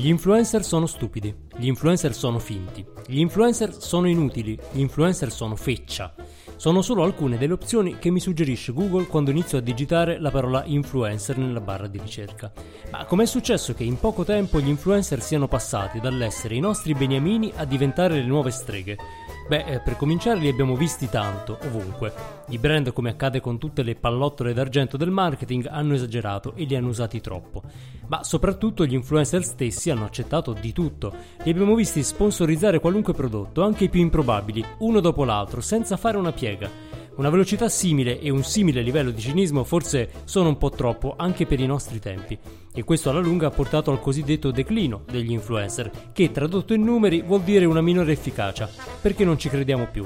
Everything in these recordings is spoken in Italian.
Gli influencer sono stupidi, gli influencer sono finti, gli influencer sono inutili, gli influencer sono feccia. Sono solo alcune delle opzioni che mi suggerisce Google quando inizio a digitare la parola influencer nella barra di ricerca. Ma com'è successo che in poco tempo gli influencer siano passati dall'essere i nostri beniamini a diventare le nuove streghe? Beh, eh, per cominciare li abbiamo visti tanto, ovunque. I brand, come accade con tutte le pallottole d'argento del marketing, hanno esagerato e li hanno usati troppo. Ma soprattutto gli influencer stessi hanno accettato di tutto. Li abbiamo visti sponsorizzare qualunque prodotto, anche i più improbabili, uno dopo l'altro, senza fare una piega. Una velocità simile e un simile livello di cinismo forse sono un po' troppo anche per i nostri tempi. E questo alla lunga ha portato al cosiddetto declino degli influencer, che tradotto in numeri vuol dire una minore efficacia, perché non ci crediamo più.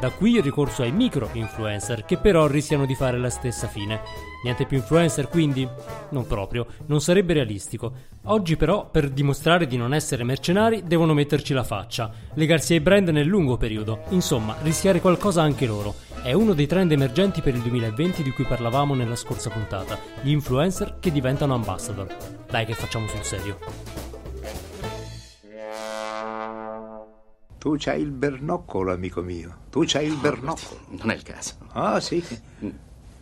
Da qui il ricorso ai micro influencer, che però rischiano di fare la stessa fine. Niente più influencer quindi? Non proprio, non sarebbe realistico. Oggi però, per dimostrare di non essere mercenari, devono metterci la faccia, legarsi ai brand nel lungo periodo, insomma, rischiare qualcosa anche loro. È uno dei trend emergenti per il 2020 di cui parlavamo nella scorsa puntata, gli influencer che diventano ambassador. Dai che facciamo sul serio. Tu c'hai il bernoccolo, amico mio. Tu c'hai il bernoccolo. Non è il caso. Ah, sì.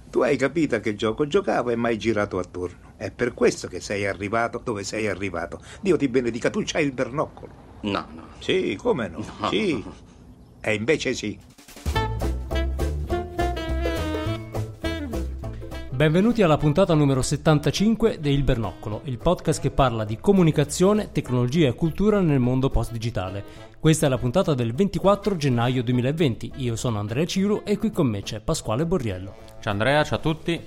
Tu hai capito a che gioco giocavo e mai girato attorno. È per questo che sei arrivato dove sei arrivato. Dio ti benedica, tu c'hai il bernoccolo. No, no. Sì, come no? No. Sì. E invece sì. Benvenuti alla puntata numero 75 di Il Bernoccolo, il podcast che parla di comunicazione, tecnologia e cultura nel mondo post-digitale. Questa è la puntata del 24 gennaio 2020. Io sono Andrea Ciru e qui con me c'è Pasquale Borriello. Ciao Andrea, ciao a tutti.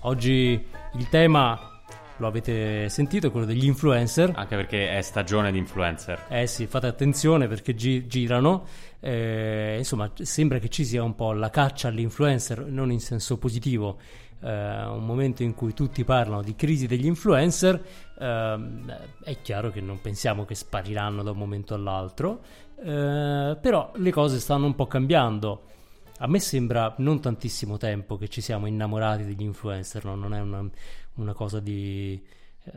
Oggi il tema, lo avete sentito, è quello degli influencer. Anche perché è stagione di influencer. Eh sì, fate attenzione perché gi- girano. Eh, insomma, sembra che ci sia un po' la caccia all'influencer, non in senso positivo. Eh, un momento in cui tutti parlano di crisi degli influencer, ehm, è chiaro che non pensiamo che spariranno da un momento all'altro, eh, però le cose stanno un po' cambiando. A me sembra non tantissimo tempo che ci siamo innamorati degli influencer, no? non è una, una cosa di... eh,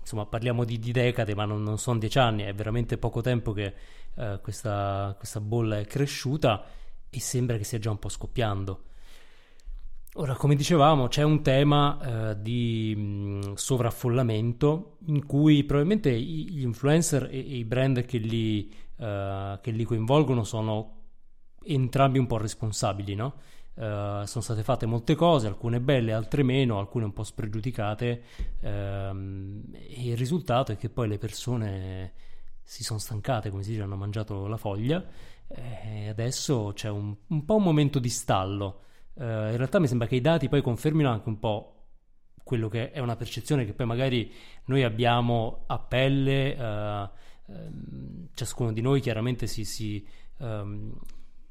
insomma, parliamo di, di decade, ma non, non sono dieci anni, è veramente poco tempo che eh, questa, questa bolla è cresciuta e sembra che stia già un po' scoppiando. Ora, come dicevamo, c'è un tema eh, di mh, sovraffollamento in cui probabilmente gli influencer e, e i brand che li, eh, che li coinvolgono sono entrambi un po' responsabili, no? Eh, sono state fatte molte cose, alcune belle, altre meno, alcune un po' spregiudicate, ehm, e il risultato è che poi le persone si sono stancate, come si dice, hanno mangiato la foglia, e adesso c'è un, un po' un momento di stallo. Eh, in realtà mi sembra che i dati poi confermino anche un po' quello che è una percezione che poi magari noi abbiamo a pelle, eh, ehm, ciascuno di noi chiaramente si, si, ehm,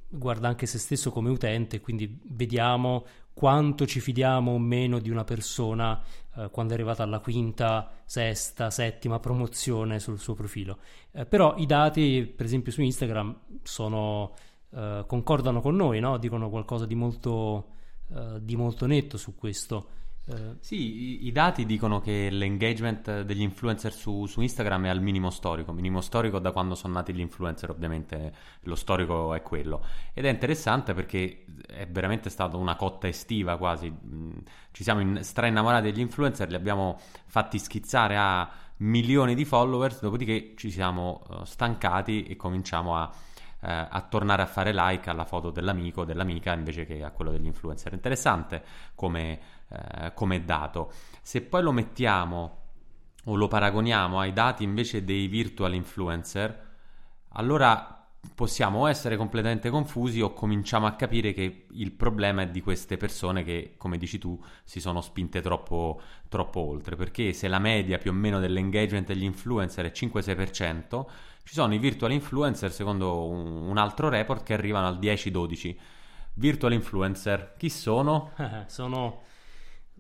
guarda anche se stesso come utente, quindi vediamo quanto ci fidiamo o meno di una persona eh, quando è arrivata alla quinta, sesta, settima promozione sul suo profilo. Eh, però i dati, per esempio su Instagram, sono, eh, concordano con noi, no? dicono qualcosa di molto, eh, di molto netto su questo. Eh, Sì, i, i dati dicono che l'engagement degli influencer su, su Instagram è al minimo storico, minimo storico da quando sono nati gli influencer, ovviamente lo storico è quello. Ed è interessante perché è veramente stata una cotta estiva quasi, Mm, ci siamo in, stra innamorati degli influencer, li abbiamo fatti schizzare a milioni di followers, dopodiché ci siamo eh, stancati e cominciamo a eh, a tornare a fare like alla foto dell'amico o dell'amica invece che a quello degli influencer. Interessante come, eh, come dato. Se poi lo mettiamo o lo paragoniamo ai dati invece dei virtual influencer, allora possiamo essere completamente confusi o cominciamo a capire che il problema è di queste persone che, come dici tu, si sono spinte troppo, troppo oltre. Perché se la media più o meno dell'engagement degli influencer è 5-6%, ci sono i virtual influencer, secondo un, un altro report, che arrivano al 10-12%. Virtual influencer, chi sono? sono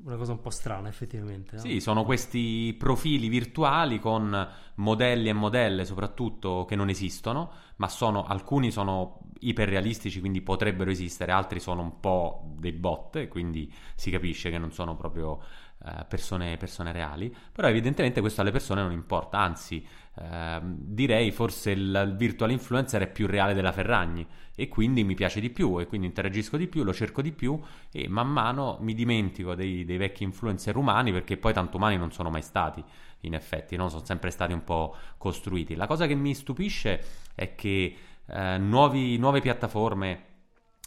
una cosa un po' strana effettivamente. no? Sì, sono questi profili virtuali con modelli e modelle soprattutto che non esistono, ma sono, alcuni sono iperrealistici, quindi potrebbero esistere, altri sono un po' dei bot, e quindi si capisce che non sono proprio persone, persone, reali, però evidentemente questo alle persone non importa, anzi eh, direi forse il, il, virtual influencer è più reale della Ferragni e quindi mi piace di più e quindi interagisco di più, lo cerco di più e man mano mi dimentico dei, dei vecchi influencer umani perché poi tanto umani non sono mai stati in effetti, no? sono sempre stati un po' costruiti. La cosa che mi stupisce è che eh, nuovi, nuove piattaforme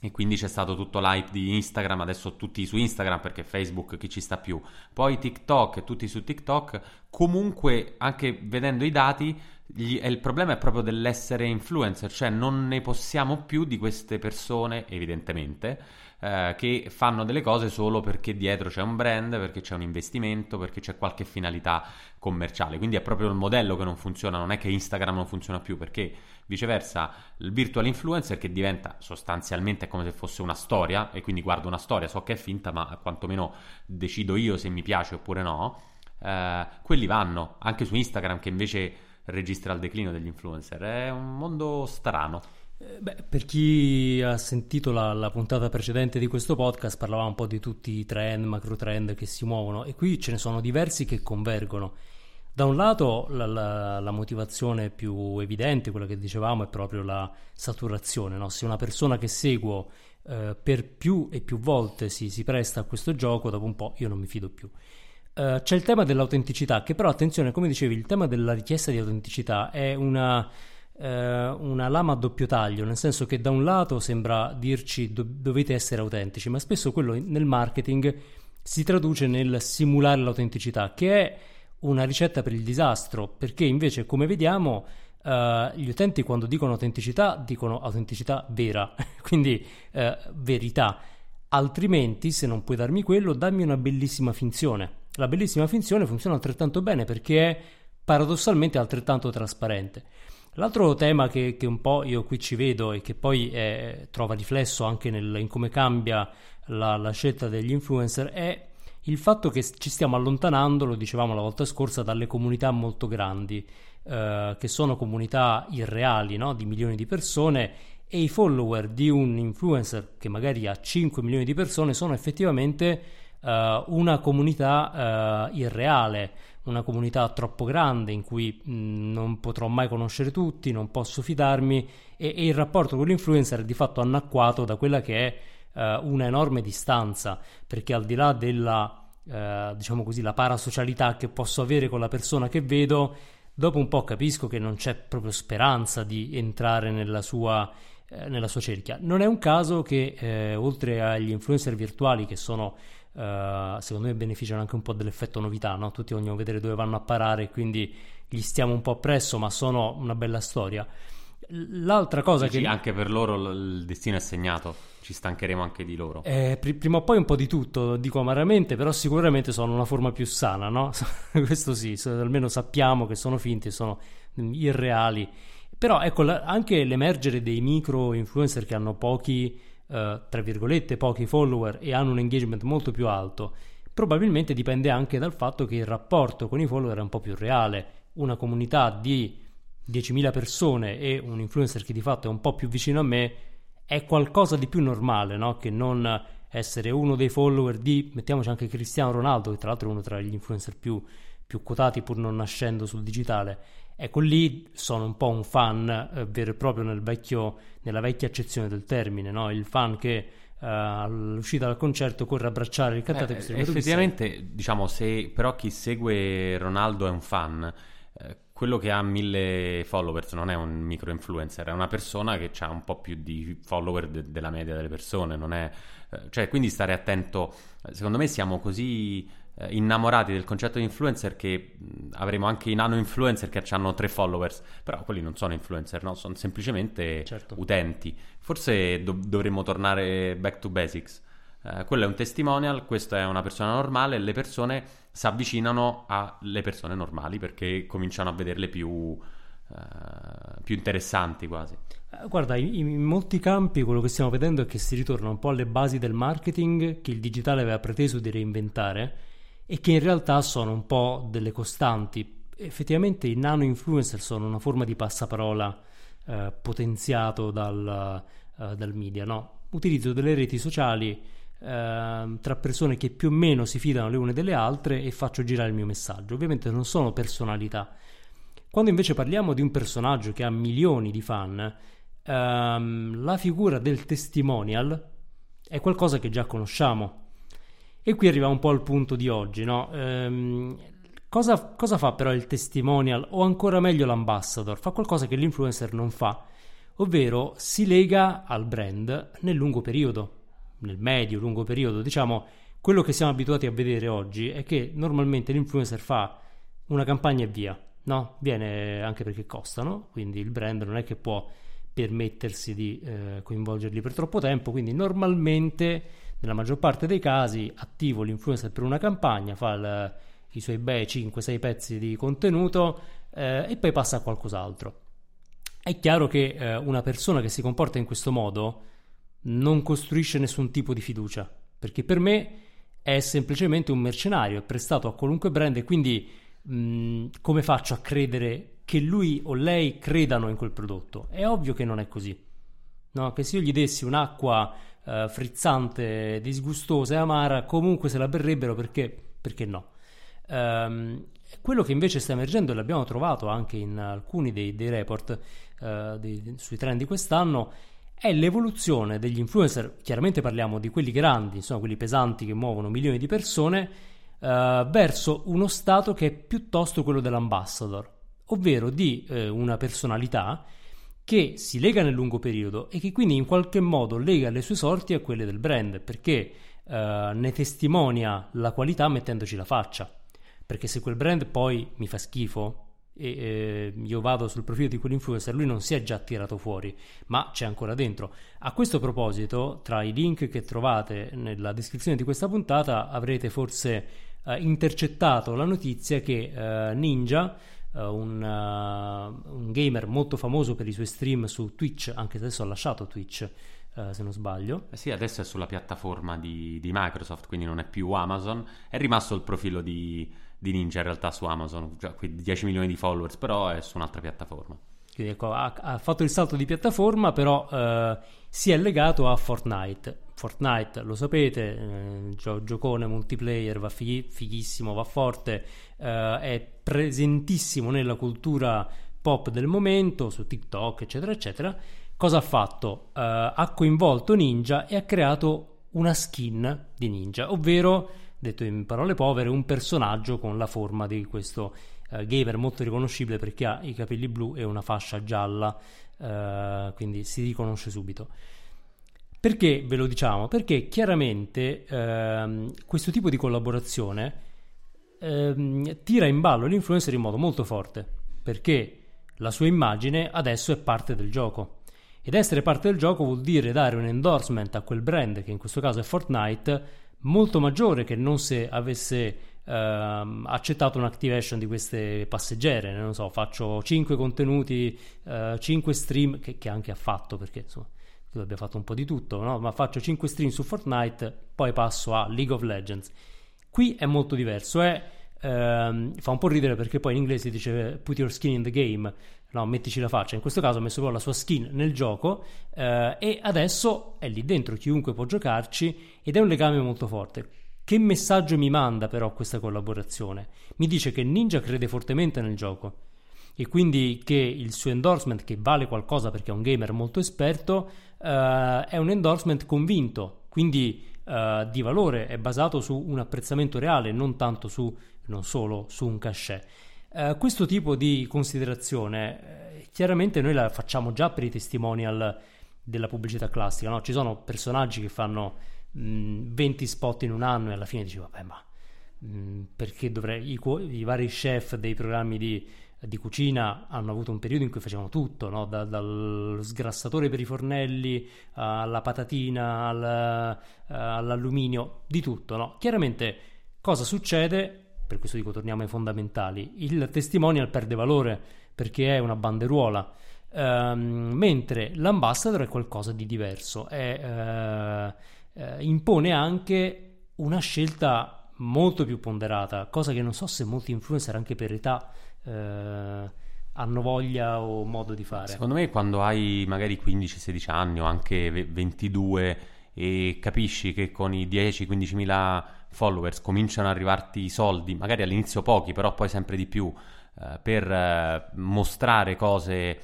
e quindi c'è stato tutto l'hype di Instagram, adesso tutti su Instagram perché Facebook chi ci sta più. Poi TikTok e tutti su TikTok. Comunque, anche vedendo i dati, gli, il problema è proprio dell'essere influencer, cioè non ne possiamo più di queste persone, evidentemente, eh, che fanno delle cose solo perché dietro c'è un brand, perché c'è un investimento, perché c'è qualche finalità commerciale. Quindi è proprio il modello che non funziona, non è che Instagram non funziona più, perché Viceversa, il virtual influencer che diventa sostanzialmente come se fosse una storia, e quindi guardo una storia, so che è finta, ma quantomeno decido io se mi piace oppure no. Eh, quelli vanno anche su Instagram, che invece registra il declino degli influencer. È un mondo strano. Eh, beh, per chi ha sentito la, la, puntata precedente di questo podcast, parlavamo un po' di tutti i trend, macro trend che si muovono, e qui ce ne sono diversi che convergono. Da un lato la, la, la, motivazione più evidente, quella che dicevamo, è proprio la saturazione. No? Se una persona che seguo eh, per più e più volte si, si, presta a questo gioco, dopo un po' io non mi fido più. Uh, c'è il tema dell'autenticità, che però attenzione, come dicevi, il tema della richiesta di autenticità è una, uh, una lama a doppio taglio, nel senso che da un lato sembra dirci do- dovete essere autentici, ma spesso quello nel marketing si traduce nel simulare l'autenticità, che è una ricetta per il disastro, perché invece, come vediamo, uh, gli utenti quando dicono autenticità dicono autenticità vera, quindi verità. Altrimenti, se non puoi darmi quello, dammi una bellissima finzione. La bellissima finzione funziona altrettanto bene perché è paradossalmente altrettanto trasparente. L'altro tema che, che, un po' io qui ci vedo e che poi è, trova riflesso anche nel, in come cambia la, la scelta degli influencer è il fatto che ci stiamo allontanando, lo dicevamo la volta scorsa, dalle comunità molto grandi, eh, che sono comunità irreali no? di milioni di persone e i follower di un influencer che magari ha 5 milioni di persone sono effettivamente eh, una comunità eh, irreale, una comunità troppo grande in cui mh, non potrò mai conoscere tutti, non posso fidarmi e, e il rapporto con l'influencer è di fatto annacquato da quella che è eh, una enorme distanza, perché al di là della, eh, diciamo così, la parasocialità che posso avere con la persona che vedo, dopo un po' capisco che non c'è proprio speranza di entrare nella sua, eh, nella sua cerchia. Non è un caso che eh, oltre agli influencer virtuali che sono Uh, secondo me beneficiano anche un po' dell'effetto novità, no? tutti vogliono vedere dove vanno a parare, quindi gli stiamo un po' appresso, ma sono una bella storia. L'altra cosa Dici, che... Anche per loro il destino è segnato, ci stancheremo anche di loro. Eh, pr- prima o poi un po' di tutto, dico amaramente, però sicuramente sono una forma più sana, no? Questo sì, almeno sappiamo che sono finti, sono irreali. Però ecco, la, anche l'emergere dei micro influencer che hanno pochi, eh, tra virgolette, pochi follower e hanno un engagement molto più alto, probabilmente dipende anche dal fatto che il rapporto con i follower è un po' più reale. Una comunità di 10.000 persone e un influencer che di fatto è un po' più vicino a me è qualcosa di più normale, no? Che non essere uno dei follower di, mettiamoci anche Cristiano Ronaldo, che tra l'altro è uno tra gli influencer più, più quotati pur non nascendo sul digitale. Ecco, lì sono un po' un fan eh, vero e proprio nel vecchio, nella vecchia accezione del termine, no? Il fan che uh, all'uscita dal concerto corre a abbracciare il cantante. Eh, effettivamente, diciamo, se però chi segue Ronaldo è un fan, eh, quello che ha mille followers non è un micro influencer, è una persona che ha un po' più di follower de- della media delle persone, non è, eh, cioè, quindi stare attento, secondo me siamo così eh, innamorati del concetto di influencer che avremo anche i nano influencer che hanno tre followers, però quelli non sono influencer, no? sono semplicemente certo. utenti. Forse do- dovremmo tornare back to basics. Uh, quello è un testimonial, questa è una persona normale, le persone si avvicinano alle persone normali perché cominciano a vederle più, uh, più interessanti quasi. Eh, guarda, in, in, molti campi quello che stiamo vedendo è che si ritorna un po' alle basi del marketing che il digitale aveva preteso di reinventare e che in realtà sono un po' delle costanti. Effettivamente i nano influencer sono una forma di passaparola eh, potenziato dal, uh, dal media, no? Utilizzo delle reti sociali eh, tra persone che più o meno si fidano le une delle altre e faccio girare il mio messaggio. Ovviamente non sono personalità. Quando invece parliamo di un personaggio che ha milioni di fan, ehm, la figura del testimonial è qualcosa che già conosciamo. E qui arriva un po' al punto di oggi, no? Ehm, cosa, cosa fa però il testimonial o ancora meglio l'ambassador? Fa qualcosa che l'influencer non fa, ovvero si lega al brand nel lungo periodo nel medio-lungo periodo, diciamo, quello che siamo abituati a vedere oggi è che normalmente l'influencer fa una campagna e via, no? Viene anche perché costano, quindi il brand non è che può permettersi di eh, coinvolgerli per troppo tempo, quindi normalmente nella maggior parte dei casi attivo l'influencer per una campagna, fa il, i suoi bei 5-6 pezzi di contenuto eh, e poi passa a qualcos'altro. È chiaro che eh, una persona che si comporta in questo modo non costruisce nessun tipo di fiducia, perché per me è semplicemente un mercenario, è prestato a qualunque brand e quindi mh, come faccio a credere che lui o lei credano in quel prodotto? È ovvio che non è così. No, che se io gli dessi un'acqua eh, frizzante, disgustosa e amara, comunque se la berrebbero perché, perché no. Um, quello che invece sta emergendo, e l'abbiamo trovato anche in alcuni dei, dei report uh, dei, sui trend di quest'anno, è l'evoluzione degli influencer, chiaramente parliamo di quelli grandi, insomma quelli pesanti che muovono milioni di persone, eh, verso uno stato che è piuttosto quello dell'ambassador, ovvero di eh, una personalità che si lega nel lungo periodo e che quindi in qualche modo lega le sue sorti a quelle del brand, perché eh, ne testimonia la qualità mettendoci la faccia. Perché se quel brand poi mi fa schifo, e eh, io vado sul profilo di quell'influencer, lui non si è già tirato fuori, ma c'è ancora dentro. A questo proposito, tra i link che trovate nella descrizione di questa puntata, avrete forse eh, intercettato la notizia che eh, Ninja, eh, un, uh, un, gamer molto famoso per i suoi stream su Twitch, anche se adesso ha lasciato Twitch. Uh, se non sbaglio, eh sì, adesso è sulla piattaforma di, di Microsoft, quindi non è più Amazon. È rimasto il profilo di, di Ninja in realtà su Amazon, cioè 10 milioni di followers, però è su un'altra piattaforma. Quindi ecco, ha, ha, fatto il salto di piattaforma, però si è legato a Fortnite. Fortnite, lo sapete, eh, gio- giocone multiplayer, va fighi- fighissimo, va forte, eh, è presentissimo nella cultura pop del momento, su TikTok, eccetera, eccetera. Cosa ha fatto? Eh, ha coinvolto Ninja e ha creato una skin di Ninja, ovvero detto in parole povere, un personaggio con la forma di questo uh, gamer molto riconoscibile perché ha i capelli blu e una fascia gialla, uh, quindi si riconosce subito. Perché ve lo diciamo? Perché chiaramente uh, questo tipo di collaborazione ehm, tira in ballo l'influencer in modo molto forte, perché la sua immagine adesso è parte del gioco. Ed essere parte del gioco vuol dire dare un endorsement a quel brand, che in questo caso è Fortnite, molto maggiore che non se avesse Uh, accettato un'activation di queste passeggere, non so, faccio 5 contenuti, uh, 5 stream, che, che, anche ha fatto perché insomma abbia fatto un po' di tutto, no? ma faccio 5 stream su Fortnite, poi passo a League of Legends. Qui è molto diverso, è, uh, fa un po' ridere perché poi in inglese dice put your skin in the game, no, mettici la faccia. In questo caso ha messo proprio la sua skin nel gioco eh, e adesso è lì dentro, chiunque può giocarci ed è un legame molto forte. Che messaggio mi manda però questa collaborazione? Mi dice che Ninja crede fortemente nel gioco e quindi che il suo endorsement, che vale qualcosa perché è un gamer molto esperto, eh, è un endorsement convinto, quindi eh, di valore, è basato su un apprezzamento reale, non tanto su, non solo su un cachet. Uh, questo tipo di considerazione eh, chiaramente noi la facciamo già per i testimonial della pubblicità classica, no? ci sono personaggi che fanno mh, 20 spot in un anno e alla fine dici vabbè ma mh, perché dovrei i, i, vari chef dei programmi di, di, cucina hanno avuto un periodo in cui facevano tutto, no? da, dal sgrassatore per i fornelli alla patatina al, uh, all'alluminio, di tutto. No? Chiaramente cosa succede? per questo dico torniamo ai fondamentali, il testimonial perde valore perché è una banderuola, ehm, mentre l'ambassador è qualcosa di diverso, è, eh, eh, impone anche una scelta molto più ponderata, cosa che non so se molti influencer anche per età eh, hanno voglia o modo di fare. Secondo me quando hai magari 15-16 anni o anche 22 e capisci che con i 10-15 mila followers cominciano ad arrivarti i soldi, magari all'inizio pochi, però poi sempre di più, eh, per eh, mostrare cose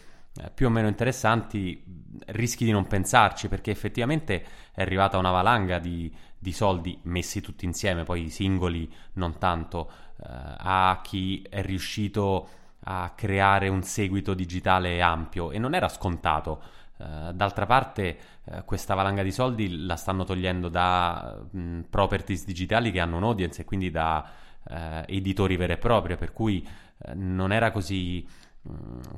più o meno interessanti, rischi di non pensarci perché effettivamente è arrivata una valanga di, di soldi messi tutti insieme, poi singoli non tanto, eh, a chi è riuscito a creare un seguito digitale ampio e non era scontato. Uh, d'altra parte, uh, questa valanga di soldi la stanno togliendo da mh, properties digitali che hanno un'audience e quindi da uh, editori veri e propri, per cui non era così,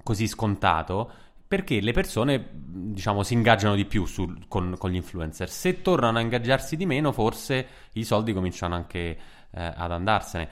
così, scontato perché le persone diciamo si ingaggiano di più sul, con, con, gli influencer. Se tornano a ingaggiarsi di meno, forse i soldi cominciano anche ad andarsene.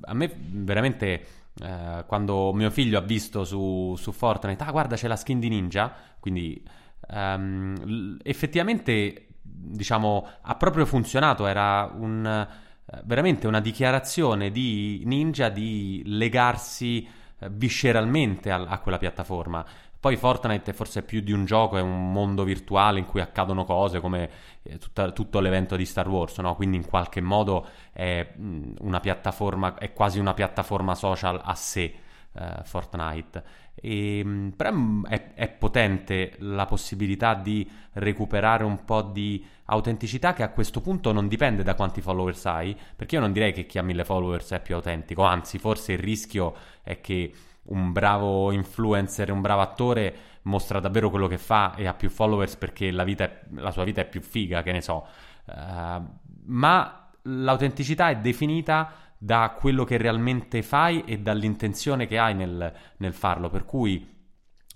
a me veramente eh, quando mio figlio ha visto su, su, Fortnite, ah guarda c'è la skin di ninja, quindi um, effettivamente diciamo ha proprio funzionato, era un, eh, veramente una dichiarazione di ninja di legarsi eh, visceralmente a, a quella piattaforma. Poi Fortnite è forse più di un gioco, è un mondo virtuale in cui accadono cose come eh, tutta, tutto l'evento di Star Wars, no? quindi in qualche modo è una piattaforma, è quasi una piattaforma social a sé. Uh, Fortnite. E, però è, è, potente la possibilità di recuperare un po' di autenticità che a questo punto non dipende da quanti followers hai, perché io non direi che chi ha mille followers è più autentico, anzi forse il rischio è che un bravo influencer, un bravo attore mostra davvero quello che fa e ha più followers perché la, è, la sua vita è più figa, che ne so. Uh, ma l'autenticità è definita da quello che realmente fai e dall'intenzione che hai nel, nel farlo. Per cui,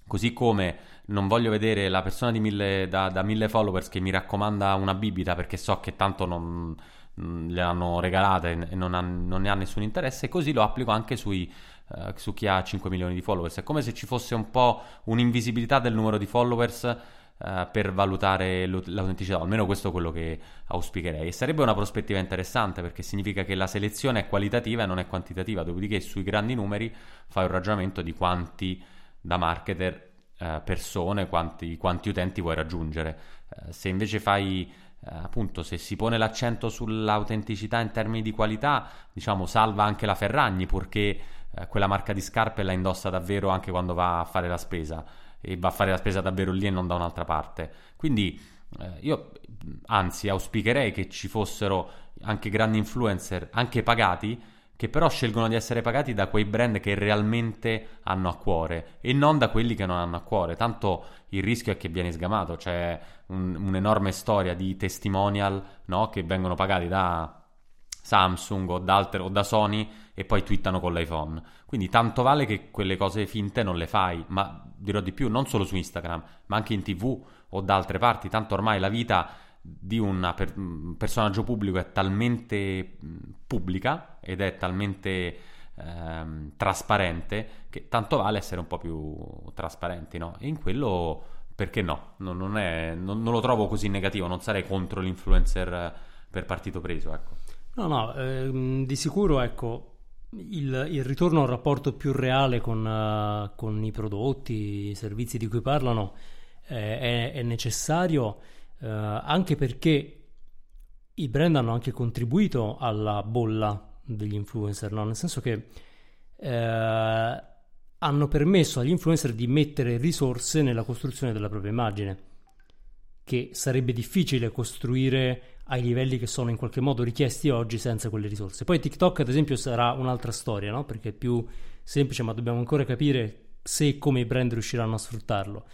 così come non voglio vedere la persona mille, da, da mille followers che mi raccomanda una bibita perché so che tanto non le hanno regalate e non, ha, non, ne ha nessun interesse, così lo applico anche sui, uh, su chi ha 5 milioni di followers. È come se ci fosse un po' un'invisibilità del numero di followers uh, per valutare l'autenticità, almeno questo è quello che auspicherei. E sarebbe una prospettiva interessante perché significa che la selezione è qualitativa e non è quantitativa, dopodiché sui grandi numeri fai un ragionamento di quanti da marketer uh, persone, quanti, quanti, utenti vuoi raggiungere. se invece fai eh, appunto se si pone l'accento sull'autenticità in termini di qualità, diciamo salva anche la Ferragni purché eh, quella marca di scarpe la indossa davvero anche quando va a fare la spesa e va a fare la spesa davvero lì e non da un'altra parte. Quindi eh, io anzi auspicherei che ci fossero anche grandi influencer, anche pagati, che però scelgono di essere pagati da quei brand che realmente hanno a cuore e non da quelli che non hanno a cuore. Tanto il rischio è che viene sgamato, c'è un, un'enorme storia di testimonial no? che vengono pagati da Samsung o da, altre, o da Sony e poi twittano con l'iPhone. Quindi tanto vale che quelle cose finte non le fai, ma dirò di più, non solo su Instagram, ma anche in tv o da altre parti, tanto ormai la vita di un per, personaggio pubblico è talmente pubblica ed è talmente ehm, trasparente che tanto vale essere un po' più trasparenti, no? E in quello perché no? Non, non, è, non, non lo trovo così negativo, non sarei contro l'influencer per partito preso, ecco. No, no, ehm, di sicuro, ecco, il, il, ritorno a un rapporto più reale con, uh, con, i prodotti, i servizi di cui parlano eh, è, è, necessario uh, anche perché i brand hanno anche contribuito alla bolla degli influencer, no? nel senso che eh, hanno permesso agli influencer di mettere risorse nella costruzione della propria immagine, che sarebbe difficile costruire ai livelli che sono in qualche modo richiesti oggi senza quelle risorse. Poi TikTok, ad esempio, sarà un'altra storia, no? perché è più semplice, ma dobbiamo ancora capire se e come i brand riusciranno a sfruttarlo.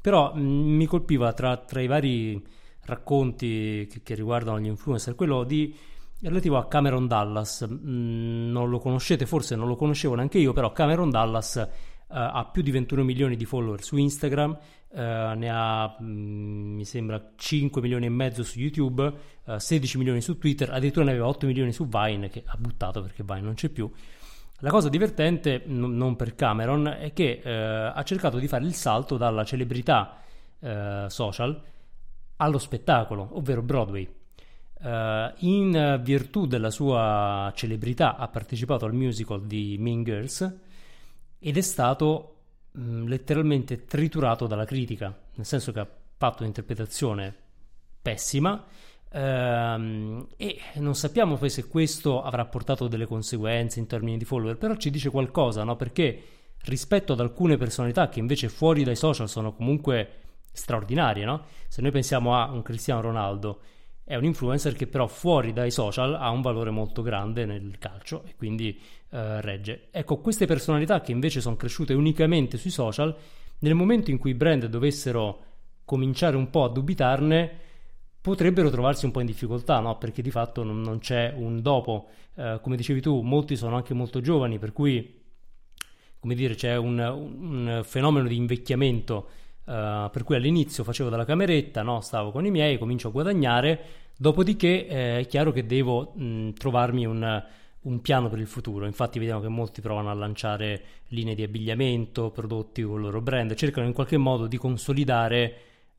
Però mh, mi colpiva tra, tra, i vari racconti che, che, riguardano gli influencer quello di relativo a Cameron Dallas. Mm, non lo conoscete, forse non lo conoscevo neanche io, però Cameron Dallas uh, ha più di 21 milioni di follower su Instagram, uh, ne ha mm, mi sembra 5 milioni e mezzo su YouTube, uh, eh, 16 milioni su Twitter, addirittura ne aveva 8 milioni su Vine che ha buttato perché Vine non c'è più. La cosa divertente, n- non per Cameron, è che ha cercato di fare il salto dalla celebrità social allo spettacolo, ovvero Broadway Uh, in virtù della sua celebrità ha partecipato al musical di Mean Girls ed è stato mm, letteralmente triturato dalla critica, nel senso che ha fatto un'interpretazione pessima. Ehm, e non sappiamo poi se questo avrà portato delle conseguenze in termini di follower, però ci dice qualcosa, no? Perché rispetto ad alcune personalità che invece fuori dai social sono comunque straordinarie, no? Se noi pensiamo a un Cristiano Ronaldo, è un influencer che però fuori dai social ha un valore molto grande nel calcio e quindi eh, regge. Ecco, queste personalità che invece sono cresciute unicamente sui social, nel momento in cui i brand dovessero cominciare un po' a dubitarne, potrebbero trovarsi un po' in difficoltà, no? perché di fatto non, non c'è un dopo. Eh, come dicevi tu, molti sono anche molto giovani, per cui come dire, c'è un, un fenomeno di invecchiamento. Uh, per cui all'inizio facevo dalla cameretta, no? stavo con i miei, comincio a guadagnare, dopodiché eh, è chiaro che devo mh, trovarmi un, un, piano per il futuro. Infatti vediamo che molti provano a lanciare linee di abbigliamento, prodotti con il loro brand, cercano in qualche modo di consolidare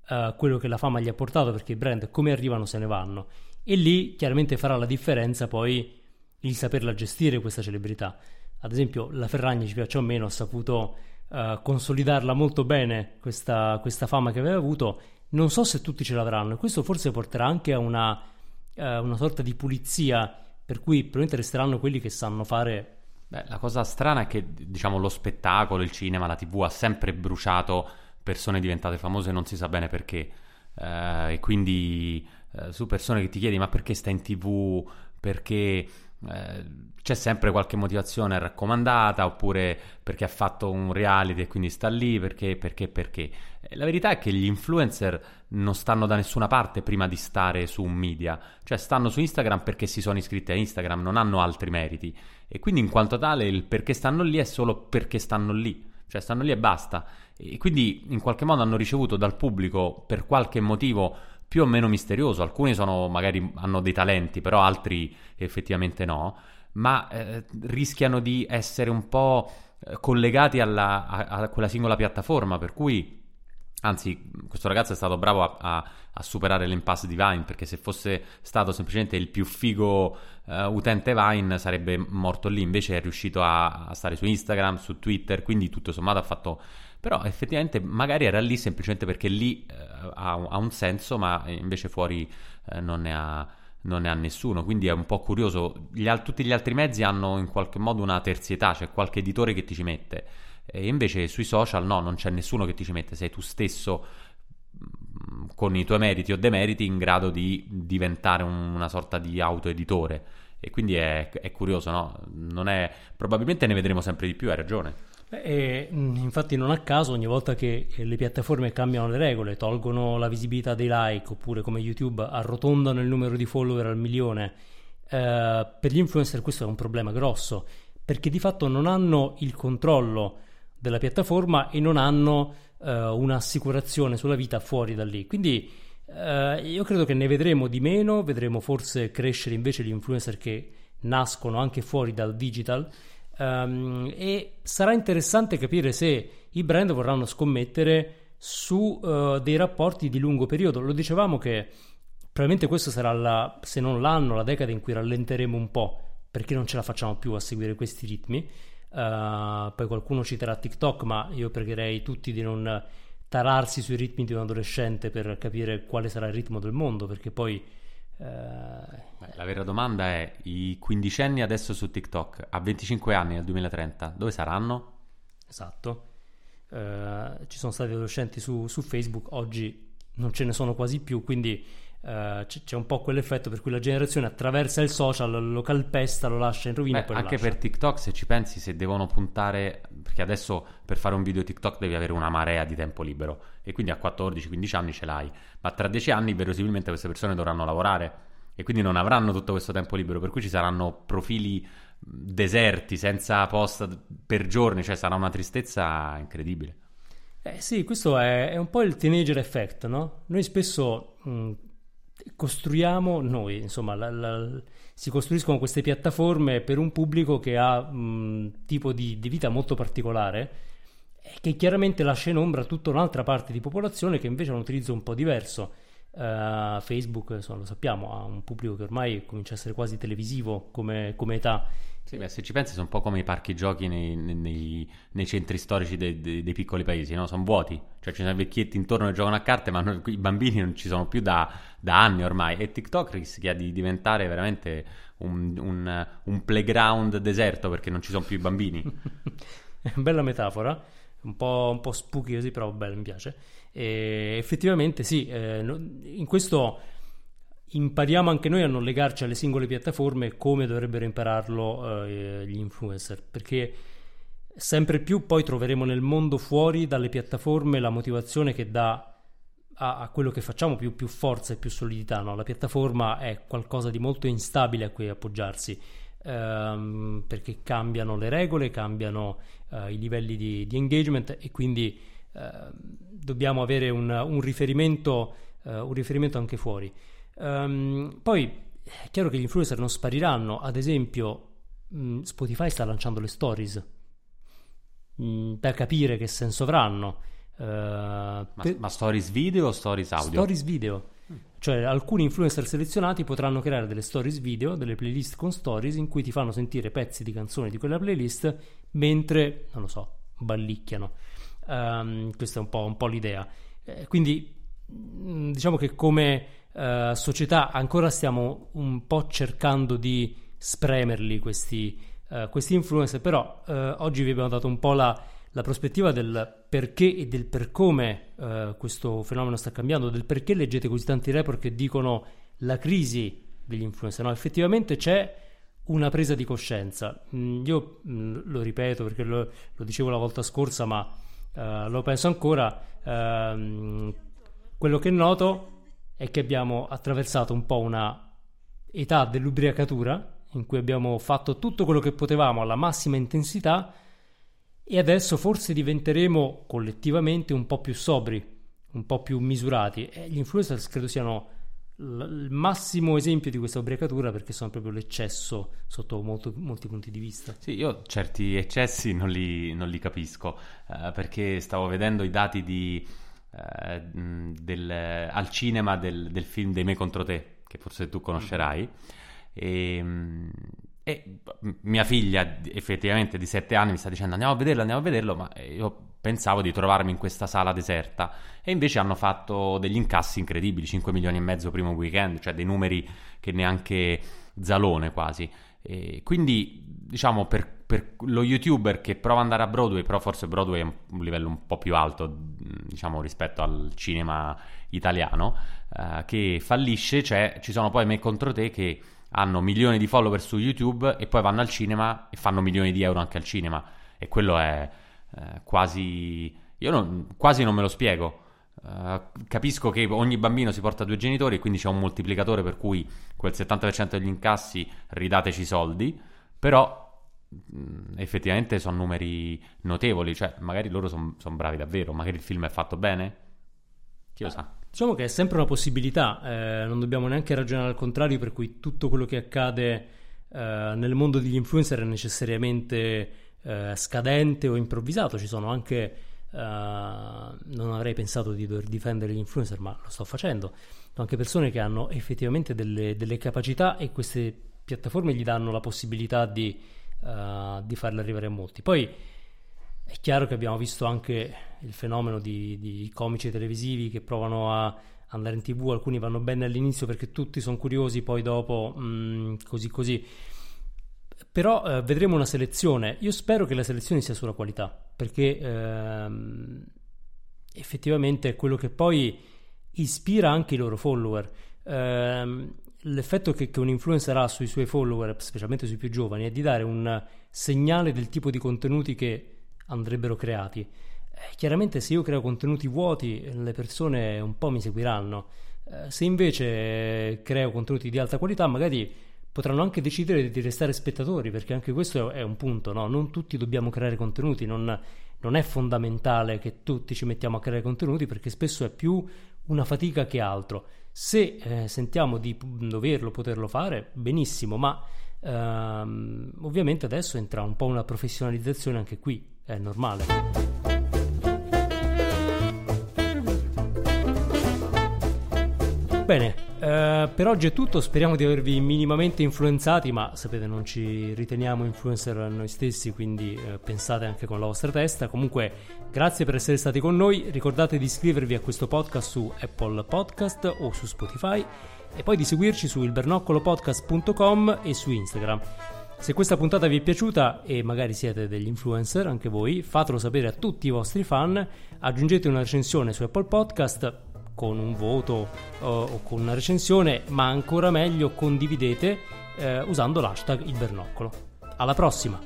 uh, quello che la fama gli ha portato perché i brand come arrivano se ne vanno. E lì chiaramente farà la differenza poi il saperla gestire questa celebrità. Ad esempio la Ferragni ci piace o meno ha saputo uh, consolidarla molto bene questa, questa, fama che aveva avuto non so se tutti ce l'avranno e questo forse porterà anche a una, uh, una sorta di pulizia per cui probabilmente resteranno quelli che sanno fare Beh, la cosa strana è che diciamo lo spettacolo, il cinema, la tv ha sempre bruciato persone diventate famose non si sa bene perché. Eh, e quindi eh, su persone che ti chiedi ma perché stai in tv, perché eh, c'è sempre qualche motivazione raccomandata oppure perché ha fatto un reality e quindi sta lì, perché, perché, perché. Eh, la verità è che gli influencer non stanno da nessuna parte prima di stare su un media, cioè stanno su Instagram perché si sono iscritti a Instagram, non hanno altri meriti e quindi in quanto tale il perché stanno lì è solo perché stanno lì, cioè stanno lì e basta. E quindi in qualche modo hanno ricevuto dal pubblico per qualche motivo più o meno misterioso. Alcuni sono, magari hanno dei talenti, però altri effettivamente no. Ma eh, rischiano di essere un po' eh, collegati alla, a, a, quella singola piattaforma. Per cui, anzi, questo ragazzo è stato bravo a, a, a superare l'impasse di Vine. Perché se fosse stato semplicemente il più figo uh, utente Vine, sarebbe morto lì. Invece è riuscito a, a stare su Instagram, su Twitter. Quindi, tutto sommato, ha fatto però effettivamente magari era lì semplicemente perché lì eh, ha, ha, un senso, ma invece fuori eh, non, ne ha, non, ne ha, nessuno. Quindi è un po' curioso. Gli al- tutti gli altri mezzi hanno in qualche modo una terzietà, c'è qualche editore che ti ci mette. E invece sui social no, non c'è nessuno che ti ci mette, sei tu stesso mm, con i tuoi meriti o demeriti in grado di diventare un, una sorta di autoeditore. E quindi è, è curioso, no? È, probabilmente ne vedremo sempre di più, hai ragione. E, mm, infatti non a caso ogni volta che le piattaforme cambiano le regole, tolgono la visibilità dei like oppure come YouTube arrotondano il numero di follower al milione, eh, per gli influencer questo è un problema grosso perché di fatto non hanno il controllo della piattaforma e non hanno eh, un'assicurazione sulla vita fuori da lì. Quindi eh, io credo che ne vedremo di meno, vedremo forse crescere invece gli influencer che nascono anche fuori dal digital Um, e sarà interessante capire se i brand vorranno scommettere su uh, dei rapporti di lungo periodo. Lo dicevamo che probabilmente questo sarà la, se non l'anno, la decada in cui rallenteremo un po' perché non ce la facciamo più a seguire questi ritmi. Uh, poi qualcuno citerà TikTok, ma io pregherei tutti di non tararsi sui ritmi di un adolescente per capire quale sarà il ritmo del mondo, perché poi la vera domanda è: i quindicenni adesso su TikTok a 25 anni nel 2030 dove saranno? Esatto. Uh, ci sono stati adolescenti su, su, Facebook, oggi non ce ne sono quasi più, quindi uh, c- c'è un po' quell'effetto per cui la generazione attraversa il social, lo calpesta, lo lascia in rovina. Beh, anche per TikTok, se ci pensi, se devono puntare, perché adesso per fare un video TikTok devi avere una marea di tempo libero e quindi a 14-15 anni ce l'hai, ma tra 10 anni verosimilmente queste persone dovranno lavorare e quindi non avranno tutto questo tempo libero, per cui ci saranno profili deserti, senza post per giorni, cioè sarà una tristezza incredibile. Eh sì, questo è, è un po' il teenager effect, no? Noi spesso mh, costruiamo, noi insomma, la, la, si costruiscono queste piattaforme per un pubblico che ha un tipo di, di vita molto particolare che chiaramente lascia in ombra tutta un'altra parte di popolazione che invece ha un utilizzo un po' diverso Uh, Facebook, insomma, lo sappiamo, ha un pubblico che ormai comincia a essere quasi televisivo come, come età. Sì, beh, se ci pensi sono un po' come i parchi giochi nei, nei, nei centri storici dei, dei, dei piccoli paesi, no? sono vuoti, cioè ci sono i vecchietti intorno che giocano a carte, ma non, i bambini non ci sono più da, da, anni ormai e TikTok rischia di diventare veramente un, un, un playground deserto perché non ci sono più i bambini. Bella metafora, un po', un po' spooky così, però bella, mi piace. E effettivamente sì, eh, in questo impariamo anche noi a non legarci alle singole piattaforme come dovrebbero impararlo eh, gli influencer, perché sempre più poi troveremo nel mondo fuori dalle piattaforme la motivazione che dà a, a quello che facciamo più, più, forza e più solidità. No? La piattaforma è qualcosa di molto instabile a cui appoggiarsi. Ehm, perché cambiano le regole, cambiano eh, i livelli di, di, engagement e quindi dobbiamo avere un, un, riferimento, eh, un riferimento anche fuori. Um, poi è chiaro che gli influencer non spariranno, ad esempio mh, Spotify sta lanciando le stories mh, da capire che senso avranno. Uh, ma, per... ma, stories video o stories audio? Stories video. Cioè alcuni influencer selezionati potranno creare delle stories video, delle playlist con stories in cui ti fanno sentire pezzi di canzoni di quella playlist mentre, non lo so, ballicchiano. Um, questa è un po', un po l'idea. Eh, quindi diciamo che come uh, società ancora stiamo un po' cercando di spremerli questi, uh, questi influencer, però uh, oggi vi abbiamo dato un po' la, la, prospettiva del perché e del per come questo fenomeno sta cambiando, del perché leggete così tanti report che dicono la crisi degli influencer. No, effettivamente c'è una presa di coscienza. Mm, io mm, lo ripeto perché lo, lo, dicevo la volta scorsa, ma lo penso ancora. Uh, quello che noto è che abbiamo attraversato un po' una età dell'ubriacatura in cui abbiamo fatto tutto quello che potevamo alla massima intensità e adesso forse diventeremo collettivamente un po' più sobri, un po' più misurati e gli influencer credo siano il massimo esempio di questa ubriacatura perché sono proprio l'eccesso sotto molto, molti punti di vista. Sì, io certi eccessi non li, non li capisco eh, perché stavo vedendo i dati di eh, del, al cinema del, del, film Dei me contro te, che forse tu conoscerai. E, e, mia figlia, effettivamente di 7 anni, mi sta dicendo andiamo a vederlo, andiamo a vederlo, ma io pensavo di trovarmi in questa sala deserta. E invece hanno fatto degli incassi incredibili, 5 milioni e mezzo primo weekend, cioè dei numeri che neanche Zalone quasi. E quindi, diciamo, per, per, lo youtuber che prova ad andare a Broadway, però forse Broadway è un livello un po' più alto, diciamo, rispetto al cinema italiano, eh, che fallisce, cioè ci sono poi me contro te che hanno milioni di follower su YouTube e poi vanno al cinema e fanno milioni di euro anche al cinema. E quello è eh, quasi... Io non, quasi non me lo spiego. Uh, capisco che ogni bambino si porta due genitori, quindi c'è un moltiplicatore per cui quel 70% degli incassi ridateci soldi, però mh, mm, effettivamente sono numeri notevoli, cioè magari loro sono son bravi davvero, magari il film è fatto bene, chi lo sa. Diciamo che è sempre una possibilità, eh, non dobbiamo neanche ragionare al contrario, per cui tutto quello che accade eh, nel mondo degli influencer è necessariamente eh, scadente o improvvisato, ci sono anche Uh, non avrei pensato di dover difendere gli influencer, ma lo sto facendo. Anche persone che hanno effettivamente delle, delle capacità e queste piattaforme gli danno la possibilità di, uh, di, farle arrivare a molti. Poi è chiaro che abbiamo visto anche il fenomeno di, di comici televisivi che provano a andare in tv, alcuni vanno bene all'inizio perché tutti sono curiosi, poi dopo mh, mm, così così. Però eh, vedremo una selezione. Io spero che la selezione sia sulla qualità, perché ehm, effettivamente è quello che poi ispira anche i loro follower. Ehm, l'effetto che, che, un influencer ha sui suoi follower, specialmente sui più giovani, è di dare un segnale del tipo di contenuti che andrebbero creati. Eh, chiaramente se io creo contenuti vuoti, le persone un po' mi seguiranno. Eh, se invece creo contenuti di alta qualità, magari potranno anche decidere di restare spettatori, perché anche questo è un punto, no? non tutti dobbiamo creare contenuti, non, non, è fondamentale che tutti ci mettiamo a creare contenuti, perché spesso è più una fatica che altro. Se eh, sentiamo di doverlo, poterlo fare, benissimo, ma ehm, ovviamente adesso entra un po' una professionalizzazione anche qui, è normale. Bene, eh, per oggi è tutto, speriamo di avervi minimamente influenzati, ma sapete non ci riteniamo influencer noi stessi, quindi eh, pensate anche con la vostra testa. Comunque grazie per essere stati con noi, ricordate di iscrivervi a questo podcast su Apple Podcast o su Spotify e poi di seguirci su ilbernoccolopodcast.com e su Instagram. Se questa puntata vi è piaciuta e magari siete degli influencer anche voi, fatelo sapere a tutti i vostri fan, aggiungete una recensione su Apple Podcast con un voto uh, o con una recensione, ma ancora meglio condividete eh, usando l'hashtag il bernoccolo. Alla prossima!